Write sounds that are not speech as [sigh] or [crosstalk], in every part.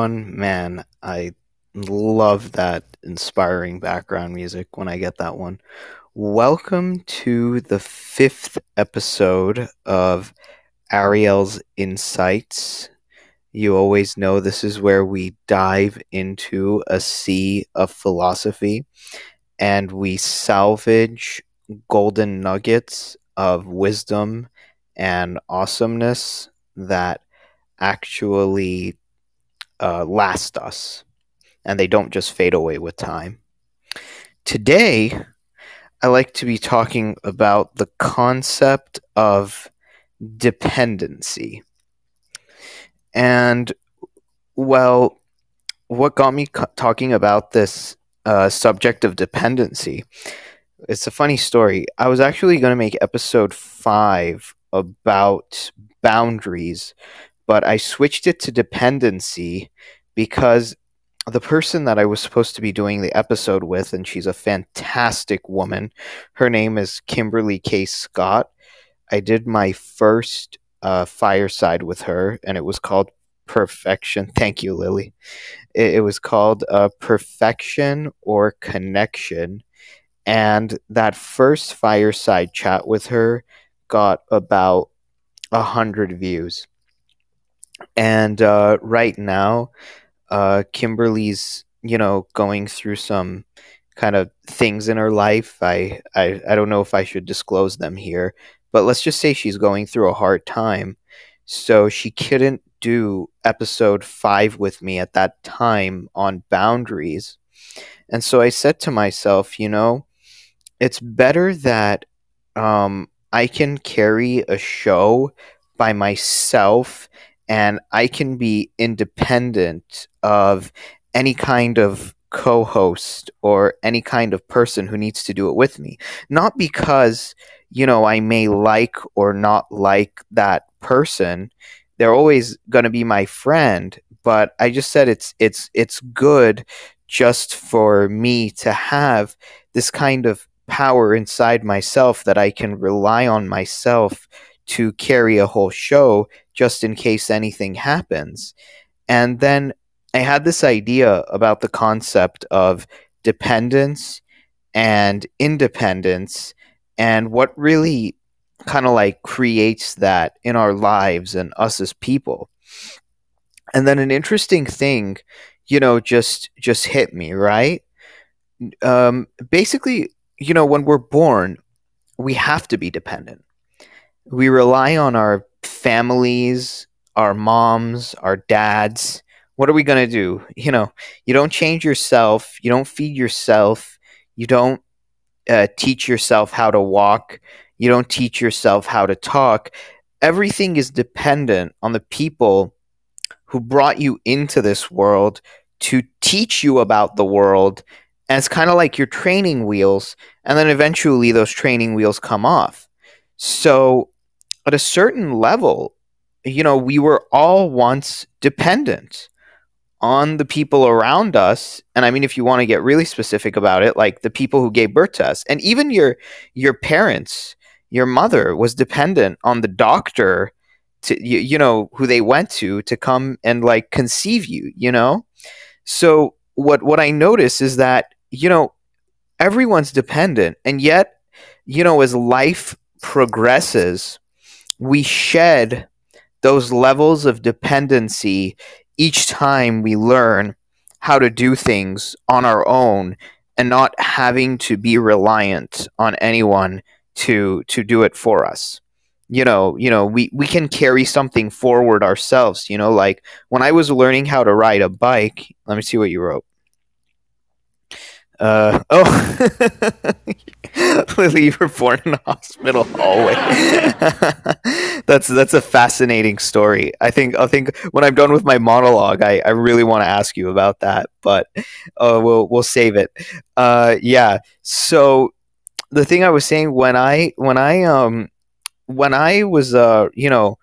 Everyone. Man, I love that inspiring background music when I get that one. Welcome to the fifth episode of Ariel's Insights. You always know this is where we dive into a sea of philosophy and we salvage golden nuggets of wisdom and awesomeness that actually uh, last us and they don't just fade away with time. Today, I like to be talking about the concept of dependency. And, well, what got me co- talking about this uh, subject of dependency? It's a funny story. I was actually going to make episode five about boundaries but I switched it to dependency because the person that I was supposed to be doing the episode with, and she's a fantastic woman. Her name is Kimberly K. Scott. I did my first uh, fireside with her, and it was called Perfection. [laughs] Thank you, Lily. It, it was called uh, Perfection or Connection. And that first fireside chat with her got about a hundred views and uh, right now, uh, Kimberly's you know going through some kind of things in her life. I, I I don't know if I should disclose them here, but let's just say she's going through a hard time. So she couldn't do episode five with me at that time on boundaries. And so I said to myself, you know, it's better that um, I can carry a show by myself and I can be independent of any kind of co host or any kind of person who needs to do it with me. Not because, you know, I may like or not like that person. They're always going to be my friend, but I just said it's it's it's good just for me to have this kind of power inside myself that I can rely on myself to carry a whole show just in case anything happens. And then I had this idea about the concept of dependence and independence and what really kind of like creates that in our lives and us as people. And then an interesting thing, you know, just just hit me, right? Um, basically, you know, when we're born, we have to be dependent we rely on our families, our moms, our dads. What are we going to do? You know, you don't change yourself, you don't feed yourself, you don't uh, teach yourself how to walk, you don't teach yourself how to talk. Everything is dependent on the people who brought you into this world to teach you about the world. And it's kind of like your training wheels, and then eventually those training wheels come off. So at a certain level, you know, we were all once dependent on the people around us. And I mean, if you want to get really specific about it, like the people who gave birth to us, and even your your parents, your mother was dependent on the doctor to you, you know who they went to to come and like conceive you. You know, so what what I notice is that you know everyone's dependent, and yet you know as life progresses we shed those levels of dependency each time we learn how to do things on our own and not having to be reliant on anyone to to do it for us. You know you know we we can carry something forward ourselves you know like when i was learning how to ride a bike let me see what you wrote uh, oh, [laughs] Lily, you were born in a hospital hallway. [laughs] that's that's a fascinating story. I think I think when I'm done with my monologue, I, I really want to ask you about that, but uh, we'll we'll save it. Uh, yeah. So the thing I was saying when I when I um when I was uh you know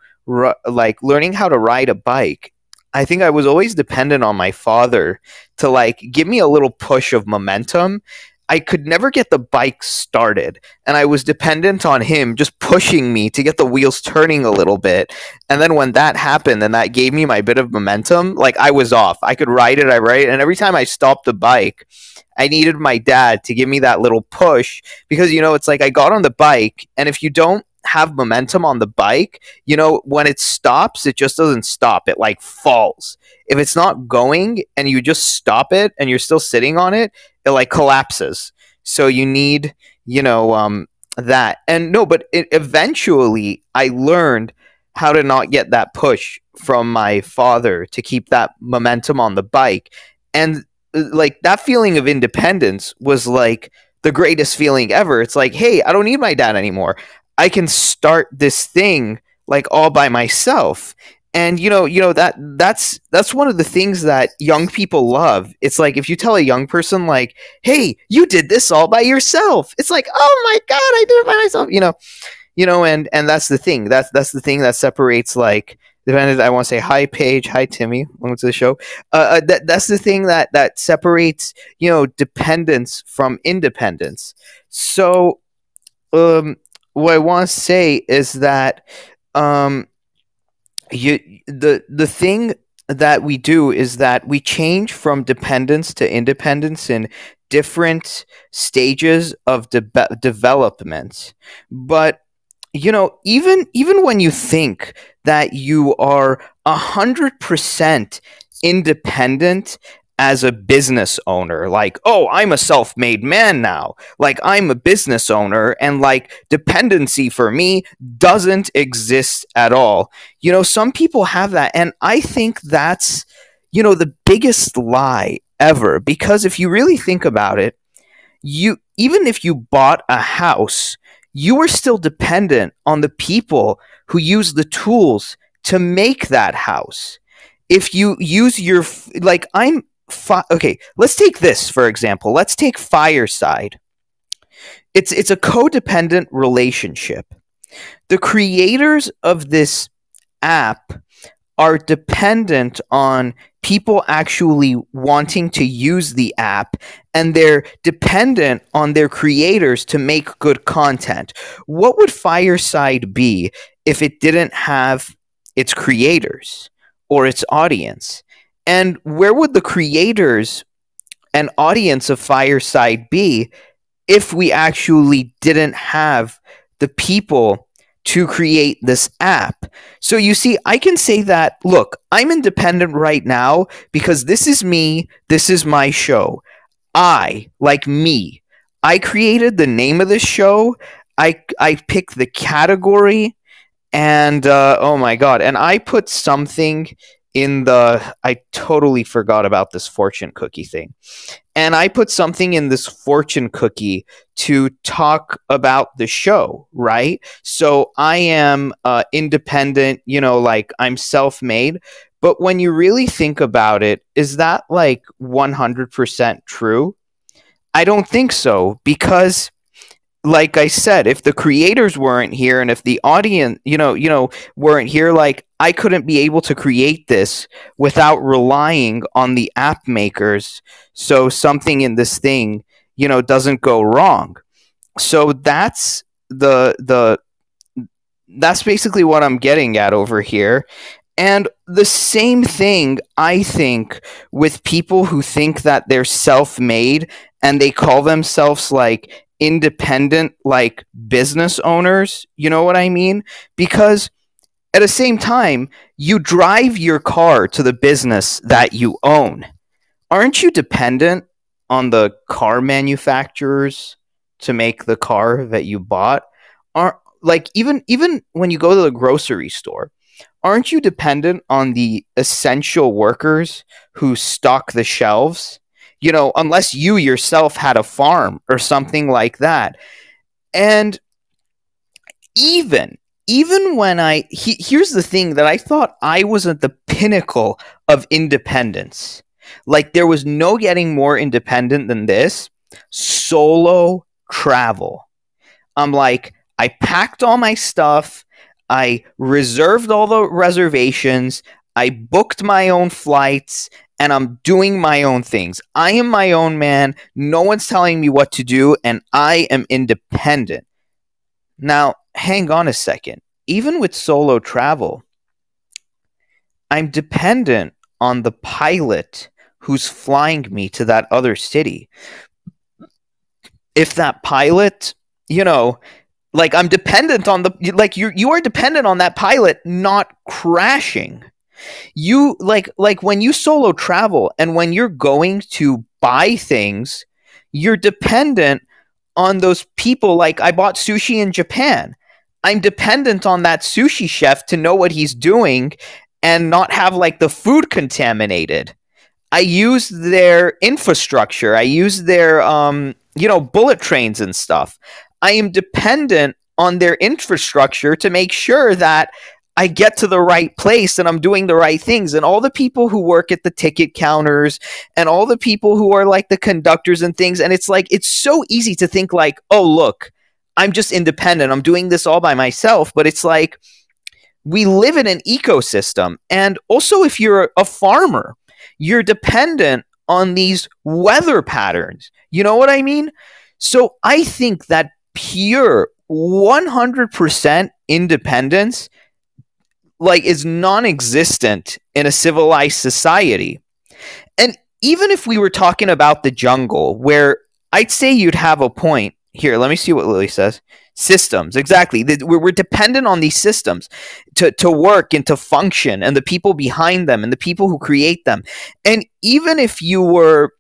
like learning how to ride a bike, I think I was always dependent on my father to like give me a little push of momentum. I could never get the bike started. And I was dependent on him just pushing me to get the wheels turning a little bit. And then when that happened and that gave me my bit of momentum, like I was off. I could ride it, I ride it. And every time I stopped the bike, I needed my dad to give me that little push because, you know, it's like I got on the bike. And if you don't have momentum on the bike, you know, when it stops, it just doesn't stop. It like falls. If it's not going and you just stop it and you're still sitting on it, it like collapses. So you need, you know, um, that. And no, but it, eventually I learned how to not get that push from my father to keep that momentum on the bike. And uh, like that feeling of independence was like the greatest feeling ever. It's like, hey, I don't need my dad anymore. I can start this thing like all by myself. And you know, you know that that's that's one of the things that young people love. It's like if you tell a young person like, "Hey, you did this all by yourself." It's like, "Oh my god, I did it by myself." You know, you know, and and that's the thing. That's that's the thing that separates like dependent. I want to say hi, Paige. Hi, Timmy. Welcome to the show. Uh, uh, that that's the thing that that separates you know dependence from independence. So, um, what I want to say is that um, you the the thing that we do is that we change from dependence to independence in different stages of de- development. But you know, even even when you think that you are a hundred percent independent as a business owner like oh i'm a self-made man now. Like i'm a business owner and like dependency for me doesn't exist at all. You know some people have that and i think that's you know the biggest lie ever because if you really think about it you even if you bought a house you are still dependent on the people who use the tools to make that house. If you use your like i'm fi- okay, let's take this for example. Let's take Fireside. It's it's a codependent relationship. The creators of this app are dependent on people actually wanting to use the app and they're dependent on their creators to make good content. What would Fireside be if it didn't have its creators or its audience? And where would the creators and audience of Fireside be if we actually didn't have the people to create this app? So you see, I can say that, look, I'm independent right now because this is me, this is my show. I, like me, I created the name of this show. I I picked the category and uh, oh my god and i put something in the I totally forgot about this fortune cookie thing. And I put something in this fortune cookie to talk about the show, right? So I am uh, independent, you know, like I'm self made. But when you really think about it, is that like 100% true? I don't think so because like I said, if the creators weren't here and if the audience, you know, you know, weren't here, like I couldn't be able to create this without relying on the app makers. So something in this thing, you know, doesn't go wrong. So that's the the that's basically what I'm getting at over here. And the same thing, I think, with people who think that they're self made and they call themselves like independent like business owners. You know what I mean? Because at the same time, you drive your car to the business that you own. Aren't you dependent on the car manufacturers to make the car that you bought? Aren't like even even when you go to the grocery store, aren't you dependent on the essential workers who stock the shelves? You know, unless you yourself had a farm or something like that. And even even when I he, here's the thing that I thought I was at the pinnacle of independence. Like there was no getting more independent than this. Solo travel. I'm like I packed all my stuff. I reserved all the reservations. I booked my own flights and I'm doing my own things. I am my own man. No one's telling me what to do, and I am independent. Now, hang on a second. Even with solo travel, I'm dependent on the pilot who's flying me to that other city. If that pilot, you know, like I'm dependent on the like you you are dependent on that pilot not crashing. You like like when you solo travel and when you're going to buy things, you're dependent on those people like I bought sushi in Japan. I'm dependent on that sushi chef to know what he's doing and not have like the food contaminated. I use their infrastructure. I use their um, you know, bullet trains and stuff. I am dependent on their infrastructure to make sure that I get to the right place and I'm doing the right things. And all the people who work at the ticket counters and all the people who are like the conductors and things. And it's like, it's so easy to think, like, oh, look, I'm just independent. I'm doing this all by myself. But it's like, we live in an ecosystem. And also, if you're a farmer, you're dependent on these weather patterns. You know what I mean? So I think that pure 100% independence like is non-existent in a civilized society. And even if we were talking about the jungle where I'd say you'd have a point. Here, let me see what Lily says. Systems, exactly. We're dependent on these systems to, to work and to function, and the people behind them, and the people who create them. And even if you were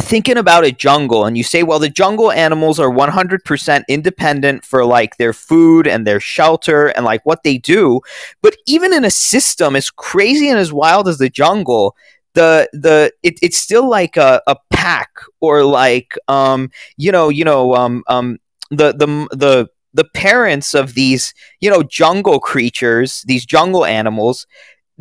thinking about a jungle and you say well the jungle animals are 100% independent for like their food and their shelter and like what they do. But even in a system as crazy and as wild as the jungle the the it, it's still like a, a pack or like um you know you know um um the the the the parents of these you know jungle creatures these jungle animals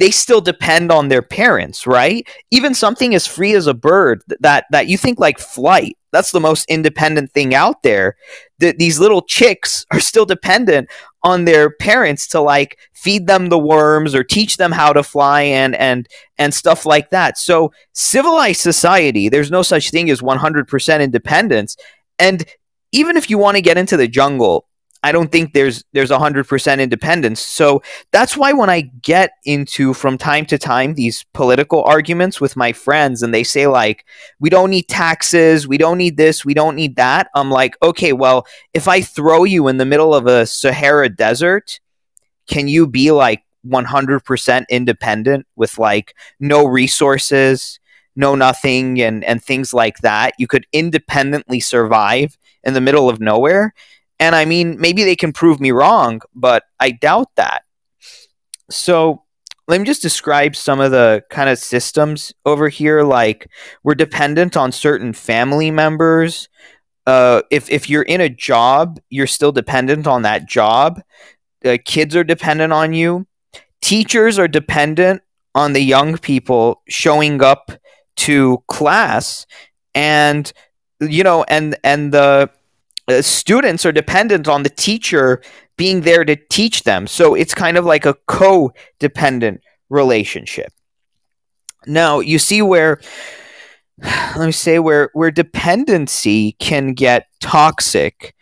they still depend on their parents, right? Even something as free as a bird that that you think like flight, that's the most independent thing out there. That these little chicks [laughs] are still dependent on their parents to like feed them the worms or teach them how to fly and and and stuff like that. So civilized society, there's no such thing as 100% independence. And even if you want to get into the jungle, I don't think there's there's hundred percent independence. So that's why when I get into from time to time these political arguments with my friends and they say like we don't need taxes, we don't need this, we don't need that, I'm like, okay, well, if I throw you in the middle of a Sahara desert, can you be like 100% independent with like no resources, no nothing and and things like that? You could independently survive in the middle of nowhere and I mean, maybe they can prove me wrong, but I doubt that. So let me just describe some of the kind of systems over here. Like we're dependent on certain family members. Uh, if if you're in a job, you're still dependent on that job. Uh, kids are dependent on you. Teachers are dependent on the young people showing up to class, and you know, and and the uh, students are dependent on the teacher being there to teach them. So it's kind of like a co-dependent relationship. Now, you see where [sighs] let me say where where dependency can get toxic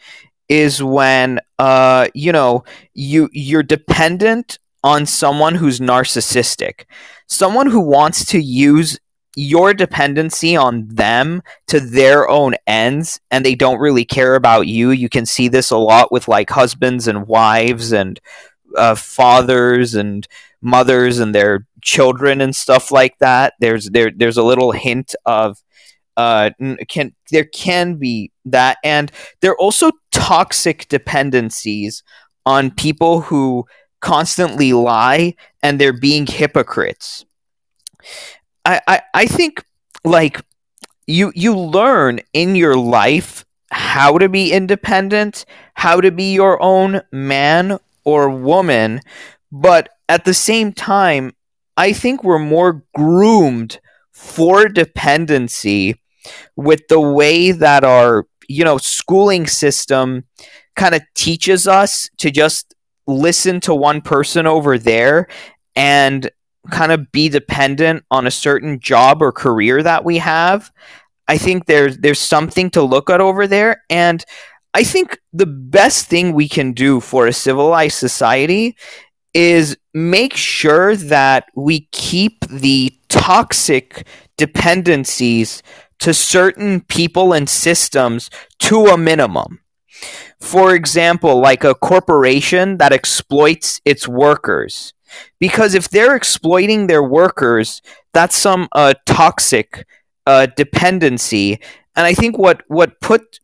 is when uh you know you you're dependent on someone who's narcissistic someone who wants to use your dependency on them to their own ends and they don't really care about you. You can see this a lot with like husbands and wives and uh, fathers and mothers and their children and stuff like that. There's there there's a little hint of uh can there can be that and there are also toxic dependencies on people who constantly lie and they're being hypocrites I, I, I think like you you learn in your life how to be independent, how to be your own man or woman, but at the same time, I think we're more groomed for dependency with the way that our you know schooling system kind of teaches us to just listen to one person over there and kind of be dependent on a certain job or career that we have. I think there's there's something to look at over there and I think the best thing we can do for a civilized society is make sure that we keep the toxic dependencies to certain people and systems to a minimum. For example, like a corporation that exploits its workers. Because if they're exploiting their workers, that's some uh, toxic uh, dependency. And I think what, what put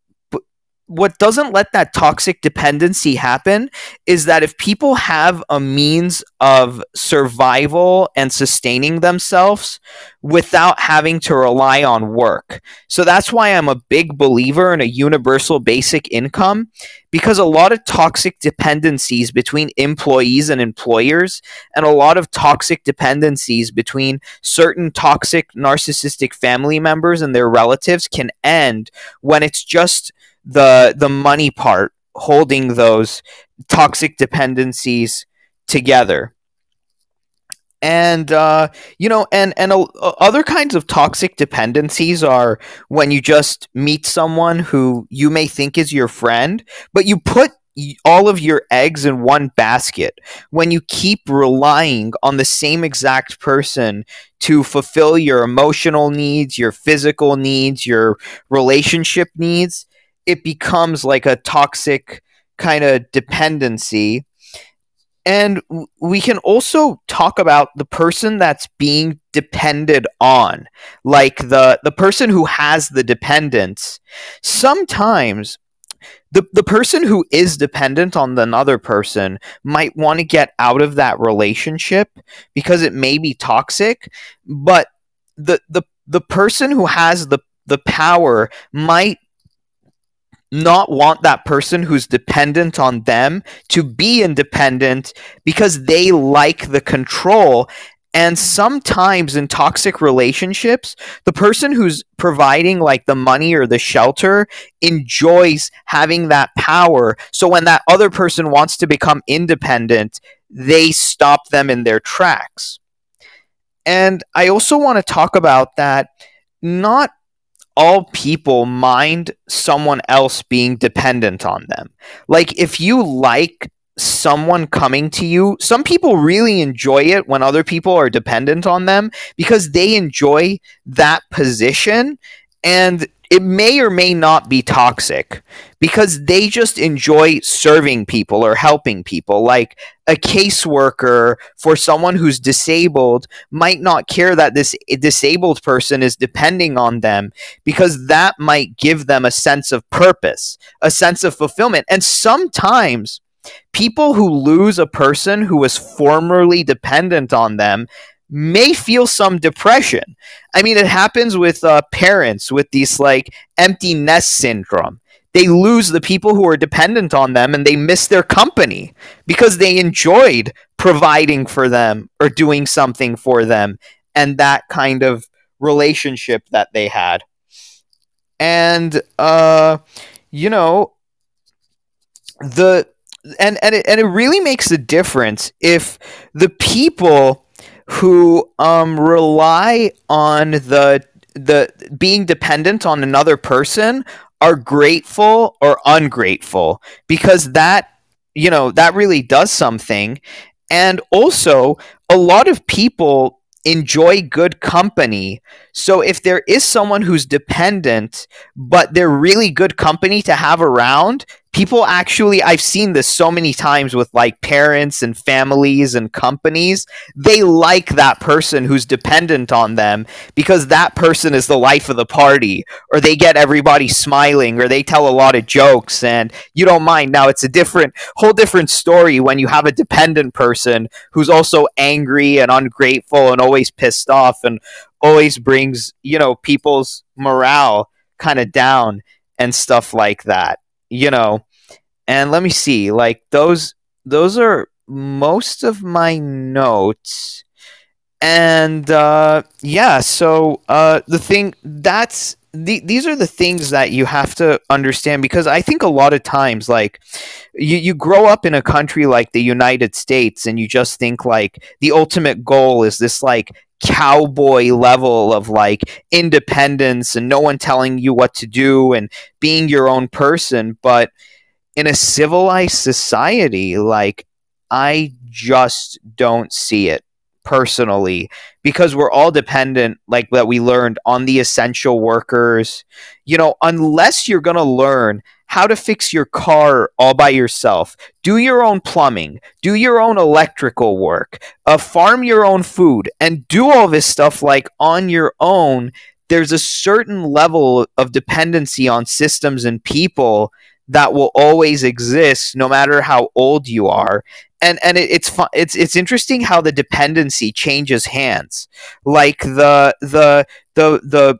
what doesn't let that toxic dependency happen is that if people have a means of survival and sustaining themselves without having to rely on work. So that's why I'm a big believer in a universal basic income because a lot of toxic dependencies between employees and employers and a lot of toxic dependencies between certain toxic narcissistic family members and their relatives can end when it's just the the money part holding those toxic dependencies together. And uh, you know and and uh, other kinds of toxic dependencies are when you just meet someone who you may think is your friend but you put all of your eggs in one basket. When you keep relying on the same exact person to fulfill your emotional needs your physical needs your relationship needs it becomes like a toxic kind of dependency. And we can also talk about the person that's being depended on, like the, the person who has the dependence. Sometimes the, the person who is dependent on another person might want to get out of that relationship because it may be toxic, but the, the, the person who has the, the power might not want that person who's dependent on them to be independent because they like the control. And sometimes in toxic relationships, the person who's providing like the money or the shelter enjoys having that power. So when that other person wants to become independent, they stop them in their tracks. And I also want to talk about that not all people mind someone else being dependent on them. Like if you like someone coming to you, some people really enjoy it when other people are dependent on them because they enjoy that position and it may or may not be toxic because they just enjoy serving people or helping people. Like a caseworker for someone who's disabled might not care that this disabled person is depending on them because that might give them a sense of purpose, a sense of fulfillment. And sometimes people who lose a person who was formerly dependent on them may feel some depression. I mean, it happens with uh, parents with these like empty nest syndrome. They lose the people who are dependent on them and they miss their company because they enjoyed providing for them or doing something for them and that kind of relationship that they had. And, uh, you know, the and and it, and it really makes a difference if the people who um, rely on the the being dependent on another person are grateful or ungrateful because that you know that really does something. And also a lot of people enjoy good company. So if there is someone who's dependent but they're really good company to have around people actually I've seen this so many times with like parents and families and companies. They like that person who's dependent on them because that person is the life of the party or they get everybody smiling or they tell a lot of jokes and you don't mind. Now it's a different whole different story when you have a dependent person who's also angry and ungrateful and always pissed off and always brings, you know, people's morale kind of down and stuff like that you know, and let me see, like those those are most of my notes. And uh, yeah, so uh, the thing that's the, these are the things that you have to understand because I think a lot of times, like, you, you grow up in a country like the United States and you just think like the ultimate goal is this like cowboy level of like independence and no one telling you what to do and being your own person. But in a civilized society, like, I just don't see it personally because we're all dependent like that we learned on the essential workers. You know unless you're going to learn how to fix your car all by yourself do your own plumbing do your own electrical work uh, farm your own food and do all this stuff like on your own there's a certain level of dependency on systems and people that will always exist no matter how old you are. And and it, it's fun, it's it's interesting how the dependency changes hands. Like the the the the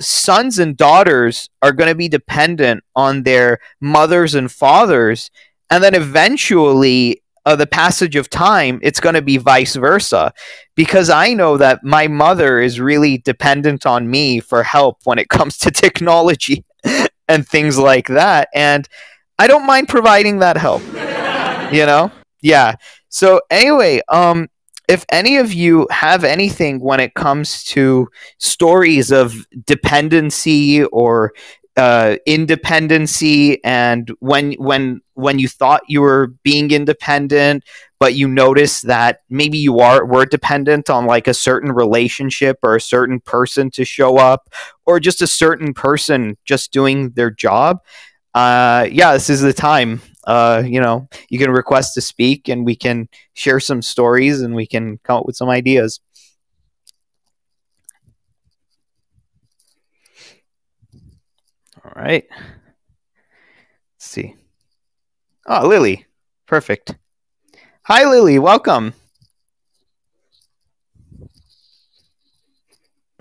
sons and daughters are going to be dependent on their mothers and fathers and then eventually uh, the passage of time it's going to be vice versa. Because i know that my mother is really dependent on me for help when it comes to [laughs] technology and things like that and i don't mind providing that help [laughs] you know yeah. So anyway, um, if any of you have anything when it comes to stories of dependency or uh, independency, and when when when you thought you were being independent, but you notice that maybe you are were dependent on like a certain relationship or a certain person to show up, or just a certain person just doing their job. Uh, yeah, this is the time uh, you know, you can request to speak and we can share some stories and we can come up with some ideas. All right. Let's see. Oh, Lily. Perfect. Hi, Lily. Welcome.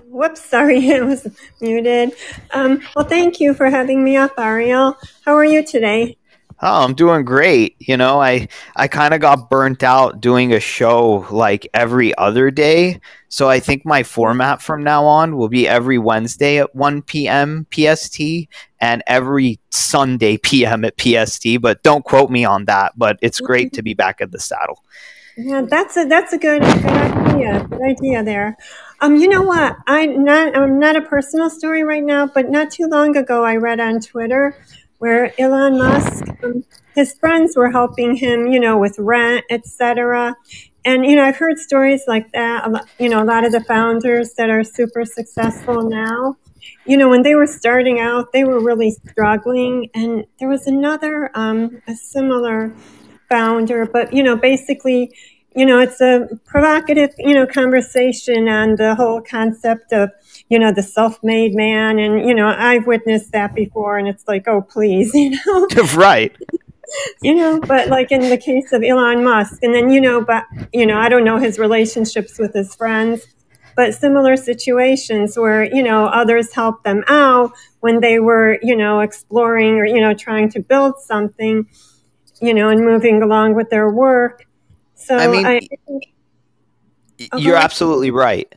Whoops, sorry, [laughs] it was muted. Um, well, thank you for having me up, Ariel. How are you today? Oh, I'm doing great. You know, I I kind of got burnt out doing a show like every other day. So I think my format from now on will be every Wednesday at 1 p.m. PST and every Sunday PM at PST, but don't quote me on that, but it's great to be back at the saddle. Yeah, that's a that's a good good idea. Good idea there. Um, you know what? I not I'm not a personal story right now, but not too long ago I read on Twitter where Elon Musk, um, his friends were helping him, you know, with rent, etc. And you know, I've heard stories like that. You know, a lot of the founders that are super successful now, you know, when they were starting out, they were really struggling. And there was another, um, a similar founder, but you know, basically, you know, it's a provocative, you know, conversation on the whole concept of you know, the self-made man. And, you know, I've witnessed that before and it's like, oh, please, [laughs] you know? [laughs] right. you know, but like in the case of Elon Musk, and then, you know, but, you know, I don't know his relationships with his friends, but similar situations where, you know, others helped them out when they were, you know, exploring or, you know, trying to build something, you know, and moving along with their work. So I mean, I, you're absolutely right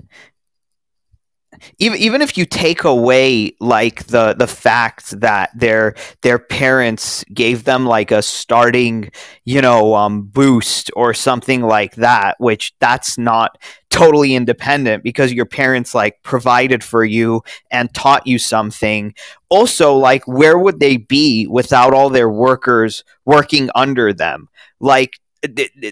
even even if you take away like the the fact that their their parents gave them like a starting you know um, boost or something like that which that's not totally independent because your parents like provided for you and taught you something. Also like where would they be without all their workers working under them? Like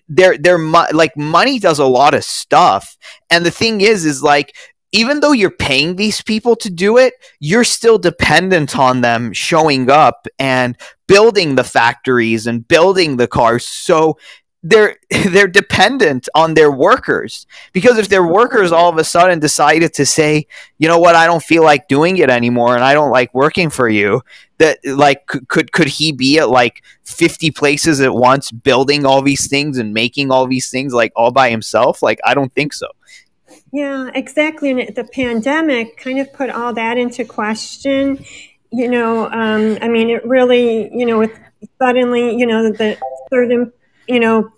their their like money does a lot of stuff. And the thing is is like even though you're paying these people to do it, you're still dependent on them showing up and building the factories and building the cars. So they're [laughs] they're dependent on their workers because if their workers all of a sudden decided to say, you know what, I don't feel like doing it anymore and I don't like working for you, that like could could he be at like 50 places at once building all these things and making all these things like all by himself? Like I don't think so. Yeah, exactly. And the pandemic kind of put all that into question. You know, um, I mean, it really, you know, with suddenly, you know, the certain, you know,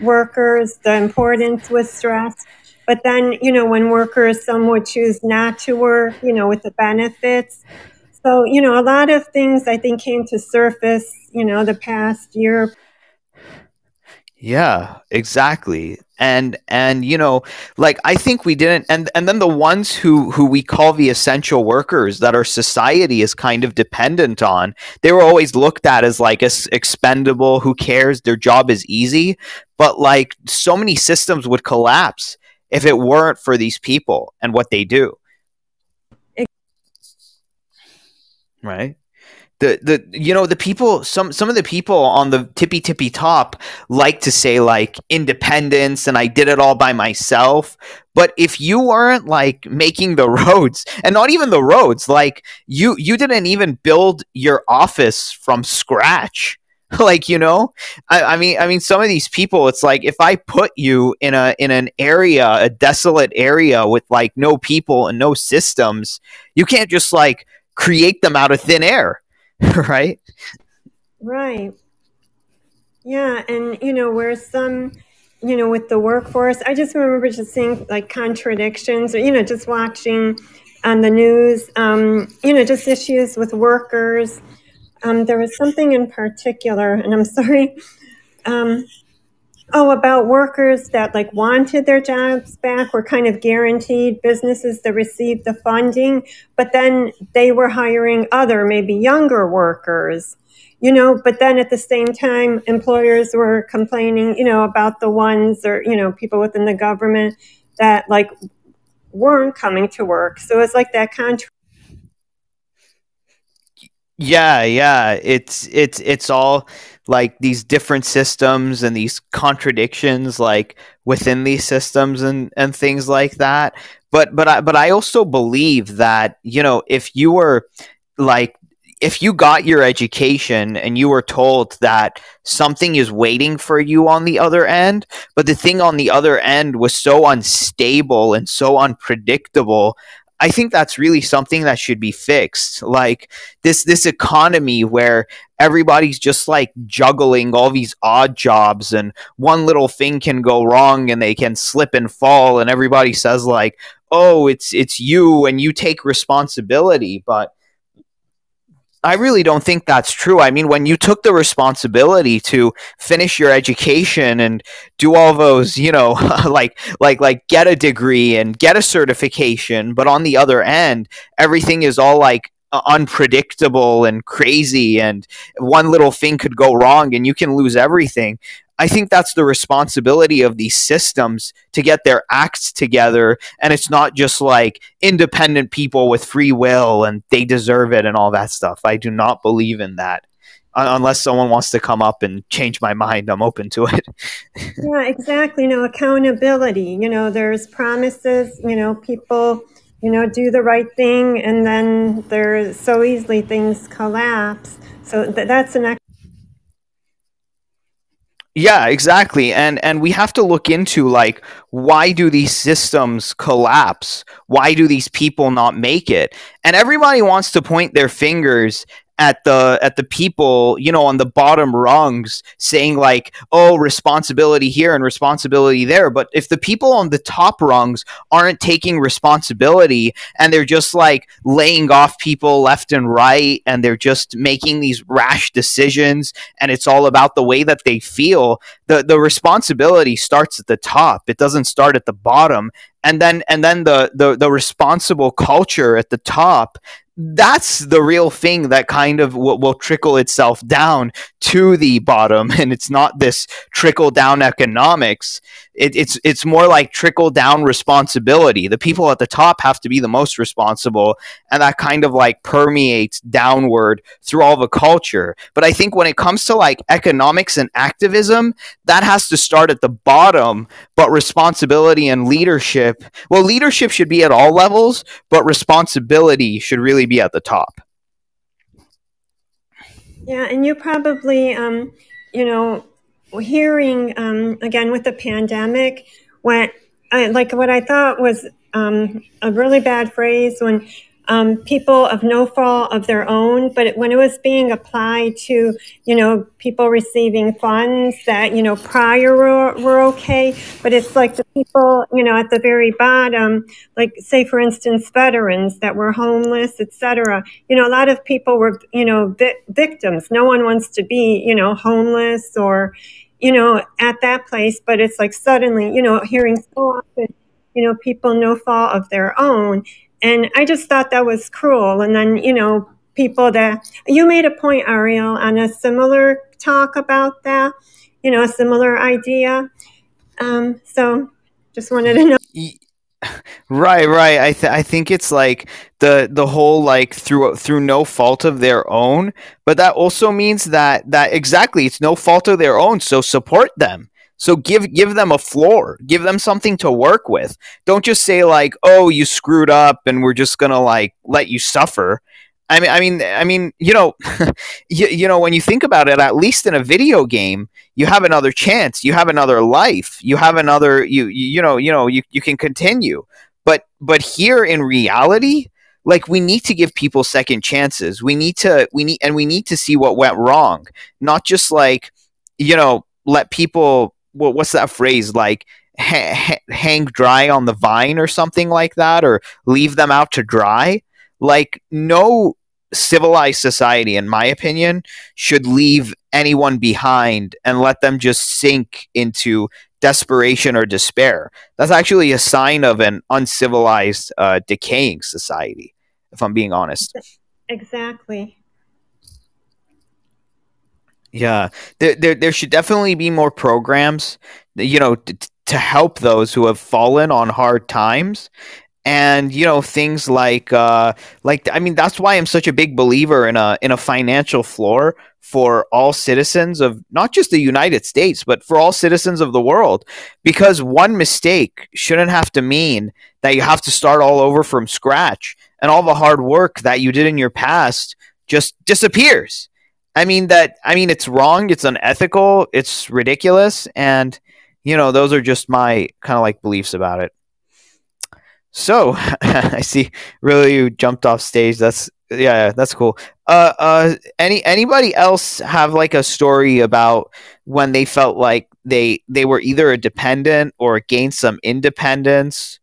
workers, the importance was stressed. But then you know when workers some would choose not to work you know with the benefits so you know a lot of things i think came to surface you know the past year yeah exactly and and you know like i think we didn't and and then the ones who who we call the essential workers that our society is kind of dependent on they were always looked at as like as expendable who cares their job is easy. But like so many systems would collapse if it weren't for these people and what they do. Right the the you know the people some some of the people on the tippy tippy top like to say like independence and I did it all by myself. But if you weren't like making the [laughs] roads and not even the roads like you you didn't even build your office from scratch. [laughs] Like you know I, I mean i mean some of these people it's like if i put you in a in an area a desolate area with like no people and no systems you can't just like create them out of thin air [laughs] right? Right. Yeah, and you know, where some, you know, with the workforce, I just remember just seeing like contradictions, or you know, just watching on the news, um, you know, just issues with workers. Um, there was something in particular, and I'm sorry. Um, Oh, about workers that like wanted their jobs back were kind of guaranteed businesses that received the funding, but then they were hiring other, maybe younger workers, you know, but then at the same time, employers were complaining, you know, about the ones or, you know, people within the government that like weren't coming to work. So it's like that contrast. Yeah, yeah. It's it's it's all like these different systems and these contradictions like within these systems and and things like that. But but I, but I also believe that you know if you were like if you got your education and you were told that something is waiting for you on the other end, but the thing on the other end was so unstable and so unpredictable I think that's really something that should be fixed. Like this this economy where everybody's just like juggling all these odd jobs and one little thing can go wrong and they can slip and fall and everybody says like, "Oh, it's it's you and you take responsibility." But I really don't think that's true. I mean, when you took the responsibility to finish your education and do all those, you know, [laughs] like like like get a degree and get a certification, but on the other end, everything is all like unpredictable and crazy and one little thing could go wrong and you can lose everything. I think that's the responsibility of these systems to get their acts together. And it's not just like independent people with free will and they deserve it and all that stuff. I do not believe in that. unless someone wants to come up and change my mind, I'm open to it. [laughs] yeah, exactly. You know, accountability. You know, there's promises, you know, people you know, do the right thing, and then there's so easily things collapse. So th- that's an yeah, exactly. And and we have to look into like why do these systems collapse? Why do these people not make it? And everybody wants to point their fingers at the at the people you know on the bottom rungs saying like oh responsibility here and responsibility there. But if the people on the top rungs aren't taking responsibility and they're just like laying off people left and right and they're just making these rash decisions and it's all about the way that they feel the the responsibility starts at the top. It doesn't start at the bottom. And then and then the the, the responsible culture at the top that's the real thing that kind of will, will, trickle itself down to the bottom. [laughs] And it's not this trickle down economics. It, it's it's more like trickle down responsibility. The people at the top have to be the most responsible. And that kind of like permeates downward through all the culture. But i think when it comes to like economics and activism that has to start at the bottom but responsibility and leadership well leadership should be at all levels but responsibility should really be at the top. Yeah, and you probably, um, you know, hearing um, again with the pandemic, I, like what I thought was um, a really bad phrase when um, people of no fault of their own, but when it was being applied to, you know, people receiving funds that, you know, prior were, were okay, but it's like the people, you know, at the very bottom, like say for instance, veterans that were homeless, etc. You know, a lot of people were, you know, vi- victims. No one wants to be, you know, homeless or, you know, at that place, but it's like suddenly, you know, hearing so often, you know, people no fault of their own and I just thought that was cruel. And then, you know, people that you made a point, Ariel, on a similar talk about that, you know, a similar idea. Um, so just wanted to know. Right, right. I th- I think it's like the the whole like through through no fault of their own, but that also means that that exactly it's no fault of their own. So support them. So give give them a floor, give them something to work with. Don't just say like, "Oh, you screwed up and we're just going to like let you suffer." I mean I mean I mean, you know, [laughs] you, you know when you think about it, at least in a video game, you have another chance, you have another life, you have another you you, you know, you know, you you can continue. But but here in reality, like we need to give people second chances. We need to we need and we need to see what went wrong, not just like, you know, let people what, what's that phrase like ha- ha- hang dry on the vine or something like that or leave them out to dry? Like no civilized society in my opinion should leave anyone behind and let them just sink into desperation or despair. That's actually a sign of an uncivilized uh, decaying society if i'm being honest. Exactly yeah, there, there, there should definitely be more programs, you know, t- to help those who have fallen on hard times, and you know things like, uh, like I mean, that's why I'm such a big believer in a in a financial floor for all citizens of not just the United States, but for all citizens of the world, because one mistake shouldn't have to mean that you have to start all over from scratch, and all the hard work that you did in your past just disappears I mean that I mean it's wrong, it's unethical, it's ridiculous and you know, those are just my kind of like beliefs about it. So, [laughs] I see really you jumped off stage. That's yeah, that's cool. Uh uh any anybody else have like a story about when they felt like they they were either a dependent or gained some independence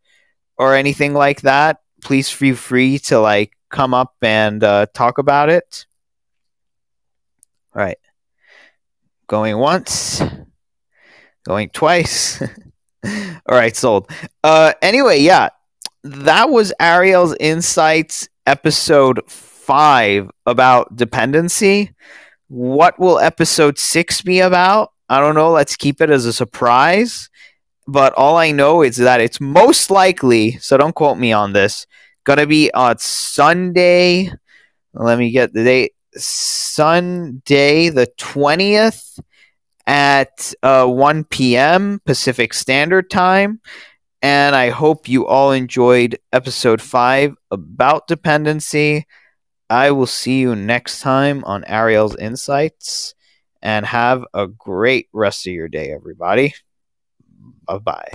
or anything like that? Please feel free to like come up and uh, talk about it. Right. Going once. Going twice. [laughs] All right, sold. Uh anyway, yeah. That was Ariel's Insights episode 5 about dependency. What will episode 6 be about? I don't know. Let's keep it as a surprise. But all I know is that it's most likely, so don't quote me on this, going to be on Sunday. Let me get the date. Sunday, the 20th at uh, 1 p.m. Pacific Standard Time. And I hope you all enjoyed episode 5 about dependency. I will see you next time on Ariel's Insights. And have a great rest of your day, everybody. Bye bye.